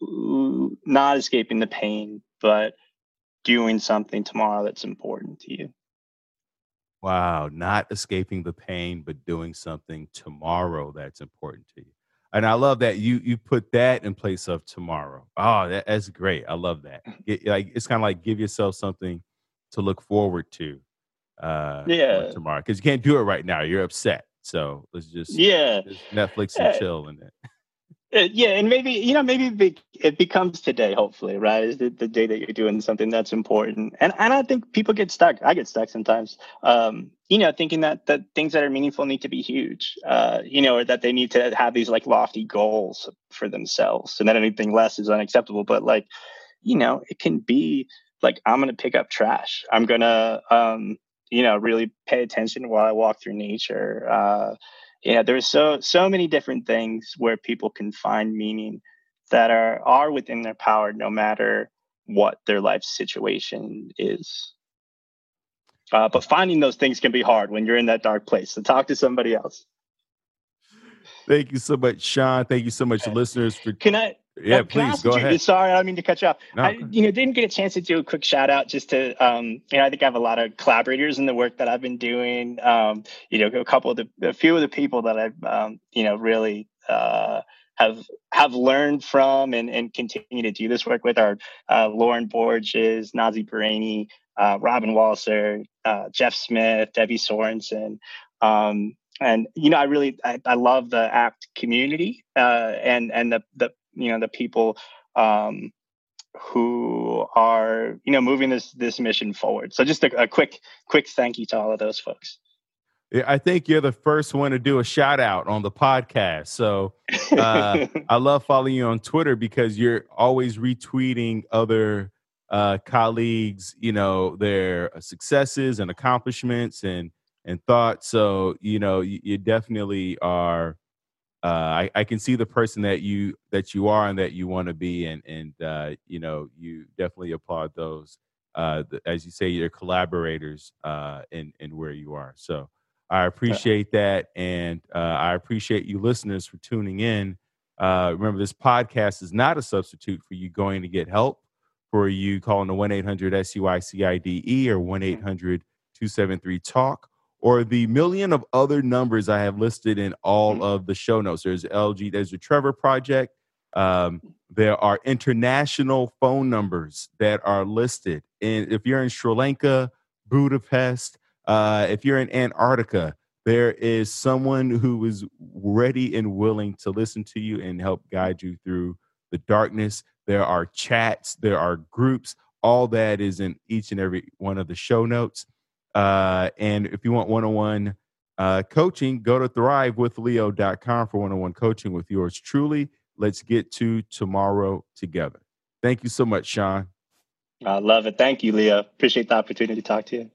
not escaping the pain, but doing something tomorrow that's important to you. Wow, not escaping the pain, but doing something tomorrow that's important to you. And I love that you you put that in place of tomorrow. Oh, that, that's great. I love that. It, like it's kind of like give yourself something to look forward to uh yeah tomorrow because you can't do it right now you're upset so let's just yeah just netflix and chill and Uh, yeah, and maybe you know, maybe it becomes today. Hopefully, right? Is the, the day that you're doing something that's important, and and I think people get stuck. I get stuck sometimes. Um, you know, thinking that that things that are meaningful need to be huge. Uh, you know, or that they need to have these like lofty goals for themselves, and that anything less is unacceptable. But like, you know, it can be like I'm gonna pick up trash. I'm gonna, um, you know, really pay attention while I walk through nature. Uh, yeah there's so so many different things where people can find meaning that are are within their power no matter what their life situation is uh, but finding those things can be hard when you're in that dark place so talk to somebody else thank you so much sean thank you so much listeners for can i yeah, please go ahead. Sorry, I don't mean to cut you off. No. I, you know, didn't get a chance to do a quick shout out just to, um, you know, I think I have a lot of collaborators in the work that I've been doing. Um, you know, a couple of the, a few of the people that I've, um, you know, really uh, have have learned from and, and continue to do this work with are uh, Lauren Borges, Nazi Bahraini, uh, Robin Walser, uh, Jeff Smith, Debbie Sorensen. Um, and you know, I really I, I love the ACT community uh, and and the the you know the people um, who are you know moving this this mission forward. So just a, a quick quick thank you to all of those folks. Yeah, I think you're the first one to do a shout out on the podcast. So uh, [laughs] I love following you on Twitter because you're always retweeting other uh, colleagues, you know, their successes and accomplishments and and thoughts. So you know, you, you definitely are uh, I, I, can see the person that you that you are and that you want to be, and and uh, you know you definitely applaud those uh, the, as you say your collaborators uh, in in where you are. So I appreciate that, and uh, I appreciate you listeners for tuning in. Uh, remember, this podcast is not a substitute for you going to get help. For you calling the one eight hundred SUICIDE or one eight hundred two seven three talk or the million of other numbers I have listed in all mm-hmm. of the show notes. There's LG, there's the Trevor Project. Um, there are international phone numbers that are listed. And if you're in Sri Lanka, Budapest, uh, if you're in Antarctica, there is someone who is ready and willing to listen to you and help guide you through the darkness. There are chats, there are groups. All that is in each and every one of the show notes. Uh, and if you want one on one coaching, go to thrivewithleo.com for one on one coaching with yours truly. Let's get to tomorrow together. Thank you so much, Sean. I love it. Thank you, Leo. Appreciate the opportunity to talk to you.